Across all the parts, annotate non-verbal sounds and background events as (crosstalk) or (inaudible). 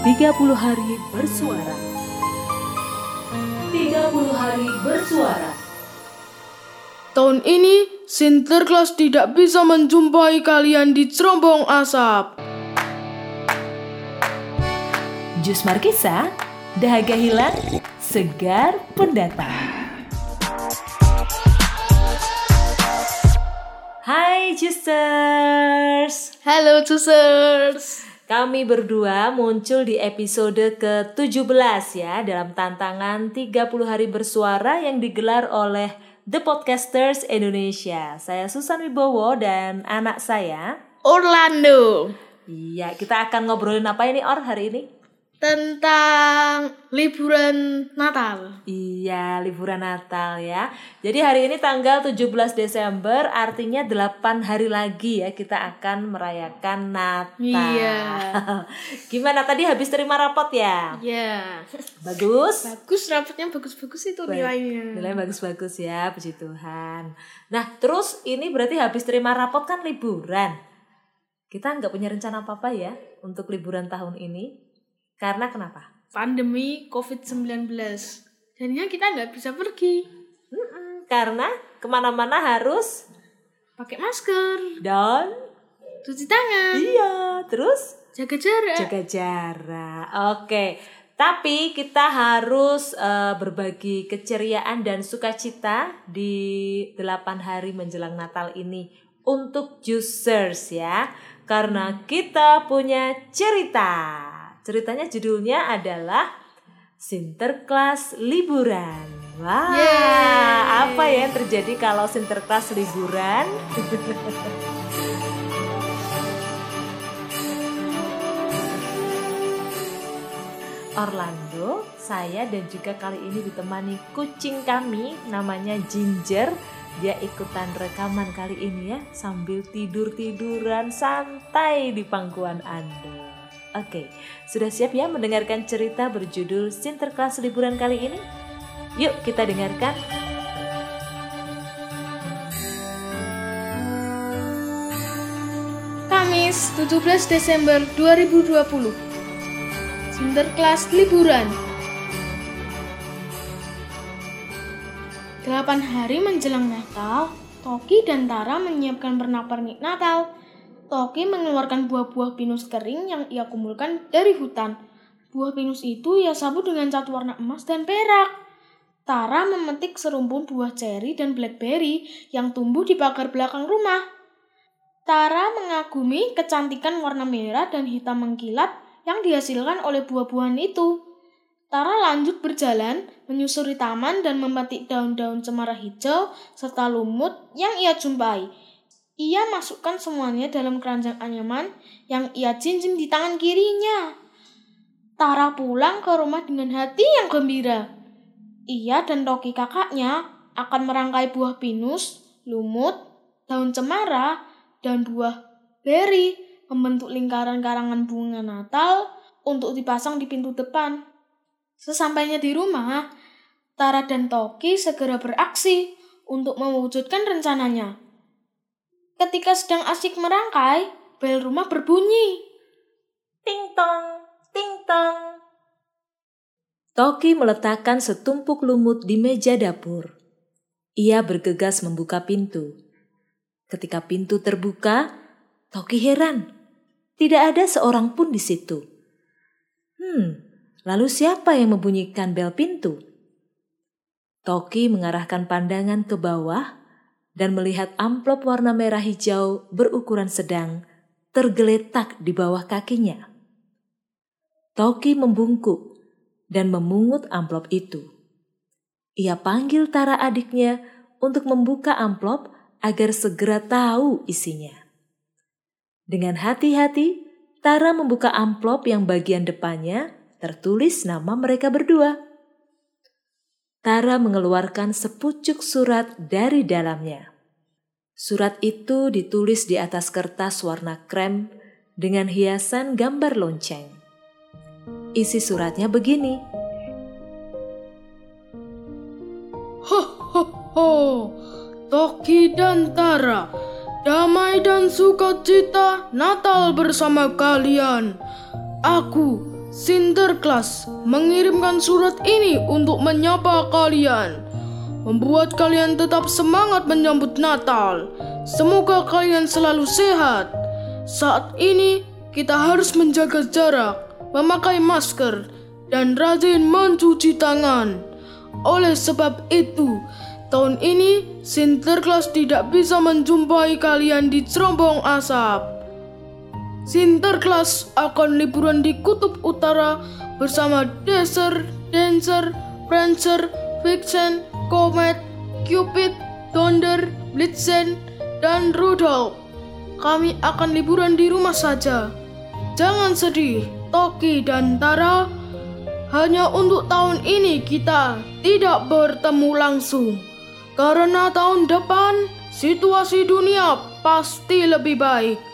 30 hari bersuara. 30 hari bersuara. Tahun ini, Sinterklas tidak bisa menjumpai kalian di cerombong asap. Jus Markisa, dahaga hilang, segar pendatang. Hai Justers, Halo, Jusers. Kami berdua muncul di episode ke-17 ya dalam tantangan 30 hari bersuara yang digelar oleh The Podcasters Indonesia. Saya Susan Wibowo dan anak saya. Orlando. Iya, kita akan ngobrolin apa ini Or hari ini? Tentang liburan Natal. Iya, liburan Natal ya. Jadi hari ini tanggal 17 Desember artinya 8 hari lagi ya kita akan merayakan Natal. Iya. (laughs) Gimana tadi habis terima rapot ya? Ya. Bagus. Bagus, rapatnya bagus-bagus itu nilainya. Nilai bagus-bagus ya, puji Tuhan. Nah, terus ini berarti habis terima rapot kan liburan. Kita nggak punya rencana apa-apa ya untuk liburan tahun ini. Karena kenapa? Pandemi COVID-19. Jadinya kita nggak bisa pergi. Mm-mm, karena ke mana-mana harus Pakai masker, dan cuci tangan, Iya, terus jaga jarak. jaga jarak. Oke. Tapi kita harus eh, berbagi keceriaan dan sukacita di 8 hari menjelang Natal ini untuk juicers ya. Karena kita punya cerita. Ceritanya judulnya adalah Sinterklas liburan. Wah, Yeay. apa ya yang terjadi kalau Sinterklas liburan? (laughs) Orlando, saya dan juga kali ini ditemani kucing kami namanya Ginger. Dia ikutan rekaman kali ini ya sambil tidur-tiduran santai di pangkuan Anda. Oke, sudah siap ya mendengarkan cerita berjudul Sinterklas liburan kali ini? Yuk kita dengarkan. Kamis 17 Desember 2020 Sinterklas liburan 8 hari menjelang Natal, Toki dan Tara menyiapkan pernak-pernik Natal. Toki mengeluarkan buah-buah pinus kering yang ia kumpulkan dari hutan. Buah pinus itu ia sapu dengan cat warna emas dan perak. Tara memetik serumpun buah ceri dan blackberry yang tumbuh di pagar belakang rumah. Tara mengagumi kecantikan warna merah dan hitam mengkilat yang dihasilkan oleh buah-buahan itu. Tara lanjut berjalan, menyusuri taman dan memetik daun-daun cemara hijau serta lumut yang ia jumpai. Ia masukkan semuanya dalam keranjang anyaman yang ia cincin di tangan kirinya. Tara pulang ke rumah dengan hati yang gembira. Ia dan Toki kakaknya akan merangkai buah pinus, lumut, daun cemara, dan buah beri membentuk lingkaran karangan bunga Natal untuk dipasang di pintu depan. Sesampainya di rumah, Tara dan Toki segera beraksi untuk mewujudkan rencananya. Ketika sedang asik merangkai, bel rumah berbunyi. Ting tong, ting tong. Toki meletakkan setumpuk lumut di meja dapur. Ia bergegas membuka pintu. Ketika pintu terbuka, Toki heran. Tidak ada seorang pun di situ. Hmm, lalu siapa yang membunyikan bel pintu? Toki mengarahkan pandangan ke bawah dan melihat amplop warna merah hijau berukuran sedang tergeletak di bawah kakinya. Toki membungkuk dan memungut amplop itu. Ia panggil Tara adiknya untuk membuka amplop agar segera tahu isinya. Dengan hati-hati, Tara membuka amplop yang bagian depannya tertulis nama mereka berdua. Tara mengeluarkan sepucuk surat dari dalamnya. Surat itu ditulis di atas kertas warna krem dengan hiasan gambar lonceng. Isi suratnya begini. Ho ho ho, Toki dan Tara, damai dan sukacita Natal bersama kalian. Aku, Sinterklas mengirimkan surat ini untuk menyapa kalian, membuat kalian tetap semangat menyambut Natal. Semoga kalian selalu sehat. Saat ini kita harus menjaga jarak, memakai masker, dan rajin mencuci tangan. Oleh sebab itu, tahun ini Sinterklas tidak bisa menjumpai kalian di cerombong asap. Sinterklas akan liburan di Kutub Utara bersama Dasher, Dancer, Prancer, Vixen, Comet, Cupid, Thunder, Blitzen, dan Rudolph. Kami akan liburan di rumah saja. Jangan sedih, Toki dan Tara. Hanya untuk tahun ini kita tidak bertemu langsung. Karena tahun depan situasi dunia pasti lebih baik.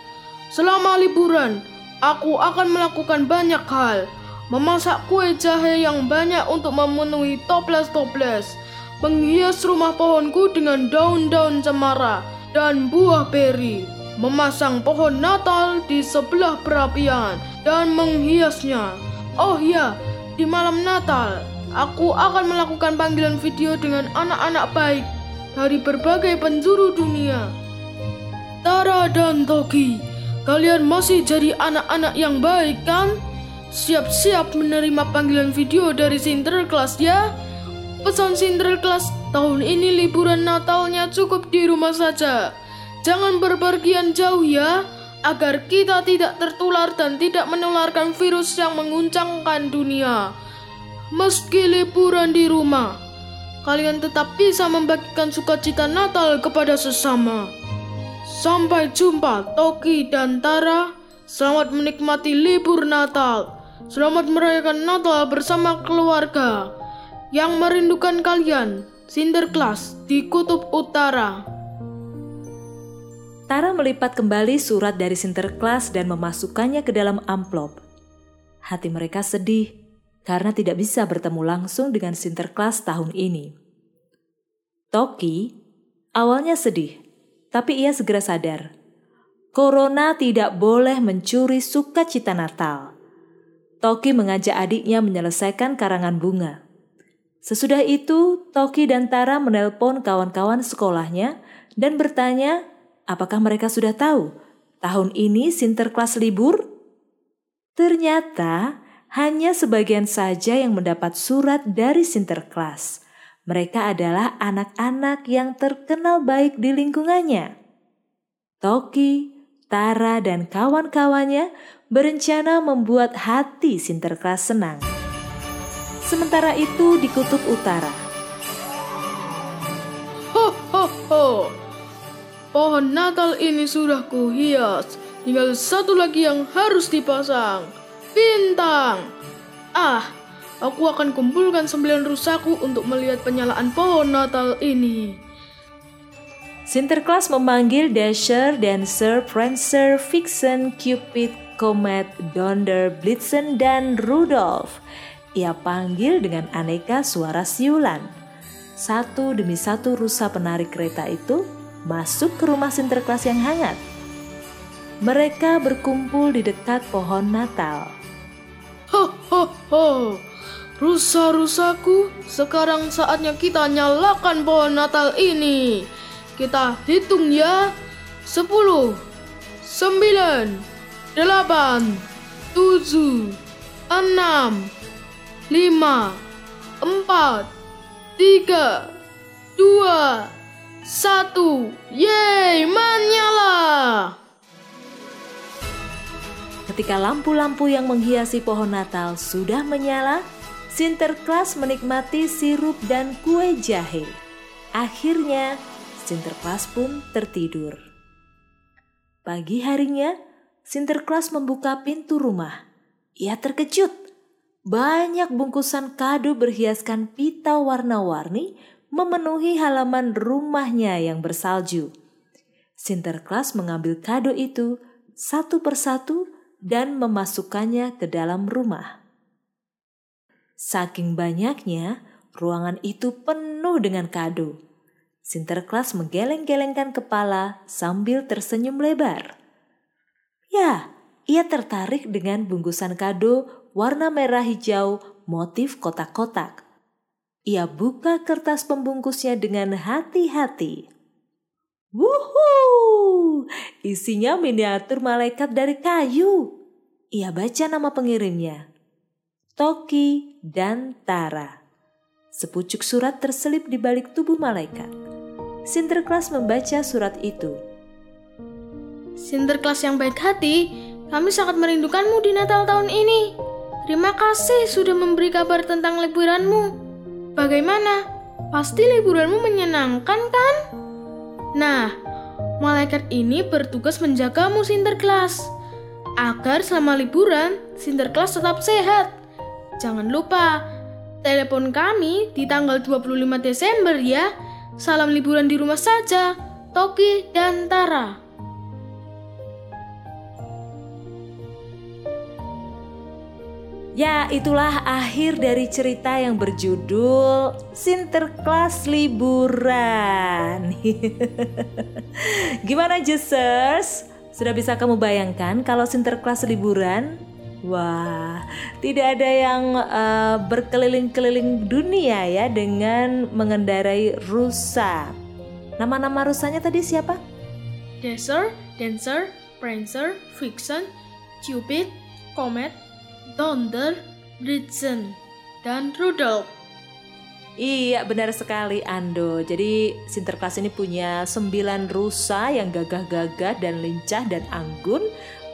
Selama liburan, aku akan melakukan banyak hal. Memasak kue jahe yang banyak untuk memenuhi toples-toples. Menghias rumah pohonku dengan daun-daun cemara dan buah beri. Memasang pohon Natal di sebelah perapian dan menghiasnya. Oh ya, di malam Natal, aku akan melakukan panggilan video dengan anak-anak baik dari berbagai penjuru dunia. Tara dan Toki, Kalian masih jadi anak-anak yang baik kan? Siap-siap menerima panggilan video dari Sinterklas ya? Pesan Sinterklas, tahun ini liburan Natalnya cukup di rumah saja. Jangan berpergian jauh ya, agar kita tidak tertular dan tidak menularkan virus yang menguncangkan dunia. Meski liburan di rumah, kalian tetap bisa membagikan sukacita Natal kepada sesama. Sampai jumpa Toki dan Tara. Selamat menikmati libur Natal. Selamat merayakan Natal bersama keluarga yang merindukan kalian. Sinterklas di Kutub Utara. Tara melipat kembali surat dari Sinterklas dan memasukkannya ke dalam amplop. Hati mereka sedih karena tidak bisa bertemu langsung dengan Sinterklas tahun ini. Toki awalnya sedih tapi ia segera sadar. Corona tidak boleh mencuri sukacita Natal. Toki mengajak adiknya menyelesaikan karangan bunga. Sesudah itu, Toki dan Tara menelpon kawan-kawan sekolahnya dan bertanya apakah mereka sudah tahu tahun ini Sinterklas libur? Ternyata hanya sebagian saja yang mendapat surat dari Sinterklas. Mereka adalah anak-anak yang terkenal baik di lingkungannya. Toki, Tara, dan kawan-kawannya berencana membuat hati Sinterklas senang. Sementara itu di kutub utara. Ho ho ho. Pohon Natal ini sudah kuhias. Tinggal satu lagi yang harus dipasang. Bintang. Ah, Aku akan kumpulkan sembilan rusaku untuk melihat penyalaan pohon Natal ini. Sinterklas memanggil Dasher, Dancer, Prancer, Vixen, Cupid, Comet, Donder, Blitzen, dan Rudolph. Ia panggil dengan aneka suara siulan. Satu demi satu rusa penarik kereta itu masuk ke rumah Sinterklas yang hangat. Mereka berkumpul di dekat pohon Natal. Ho ho ho! Rusa-rusaku, sekarang saatnya kita nyalakan pohon Natal ini. Kita hitung ya. Sepuluh, sembilan, delapan, tujuh, enam, lima, empat, tiga, dua, satu. Yeay, menyala! Ketika lampu-lampu yang menghiasi pohon Natal sudah menyala, Sinterklas menikmati sirup dan kue jahe. Akhirnya, Sinterklas pun tertidur. Pagi harinya, Sinterklas membuka pintu rumah. Ia terkejut. Banyak bungkusan kado berhiaskan pita warna-warni memenuhi halaman rumahnya yang bersalju. Sinterklas mengambil kado itu satu persatu dan memasukkannya ke dalam rumah. Saking banyaknya, ruangan itu penuh dengan kado. Sinterklas menggeleng-gelengkan kepala sambil tersenyum lebar. Ya, ia tertarik dengan bungkusan kado warna merah hijau motif kotak-kotak. Ia buka kertas pembungkusnya dengan hati-hati. Wuhu! Isinya miniatur malaikat dari kayu. Ia baca nama pengirimnya. Toki dan Tara. Sepucuk surat terselip di balik tubuh malaikat. Sinterklas membaca surat itu. Sinterklas yang baik hati, kami sangat merindukanmu di Natal tahun ini. Terima kasih sudah memberi kabar tentang liburanmu. Bagaimana? Pasti liburanmu menyenangkan kan? Nah, malaikat ini bertugas menjagamu Sinterklas. Agar selama liburan, Sinterklas tetap sehat. Jangan lupa, telepon kami di tanggal 25 Desember ya. Salam liburan di rumah saja, Toki dan Tara. Ya, itulah akhir dari cerita yang berjudul Sinterklas Liburan. (laughs) Gimana, Jusers? Sudah bisa kamu bayangkan kalau Sinterklas liburan? Wah, tidak ada yang uh, berkeliling-keliling dunia ya dengan mengendarai rusa. Nama-nama rusanya tadi siapa? Dancer, Dancer, Prancer, Vixen, Cupid, Comet, Donder, Blitzen, dan Rudolph. Iya benar sekali Ando Jadi Sinterklas ini punya sembilan rusa yang gagah-gagah dan lincah dan anggun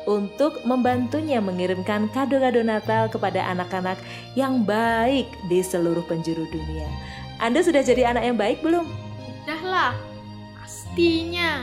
Untuk membantunya mengirimkan kado-kado Natal kepada anak-anak yang baik di seluruh penjuru dunia. Anda sudah jadi anak yang baik belum? Udahlah, pastinya.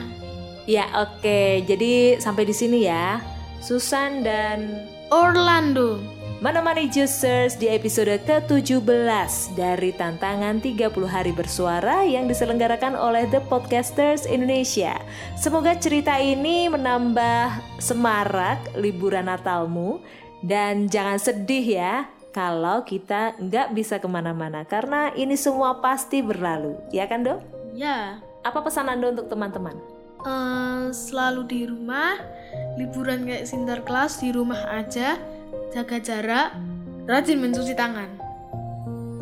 Ya oke, jadi sampai di sini ya. Susan dan Orlando Menemani Juicers di episode ke-17 dari tantangan 30 hari bersuara yang diselenggarakan oleh The Podcasters Indonesia. Semoga cerita ini menambah semarak liburan Natalmu dan jangan sedih ya kalau kita nggak bisa ke mana-mana karena ini semua pasti berlalu, ya kan dok? Ya. Apa pesan Anda untuk teman-teman? Uh, selalu di rumah, liburan kayak Sinterklas di rumah aja jaga jarak, rajin mencuci tangan.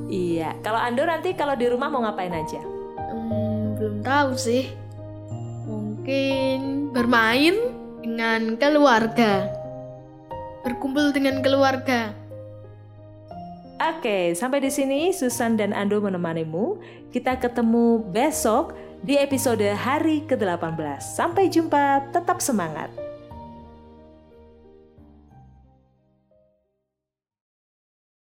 Iya, kalau Ando nanti kalau di rumah mau ngapain aja? Hmm, belum tahu sih. Mungkin bermain dengan keluarga. Berkumpul dengan keluarga. Oke, sampai di sini Susan dan Ando menemanimu. Kita ketemu besok di episode hari ke-18. Sampai jumpa, tetap semangat.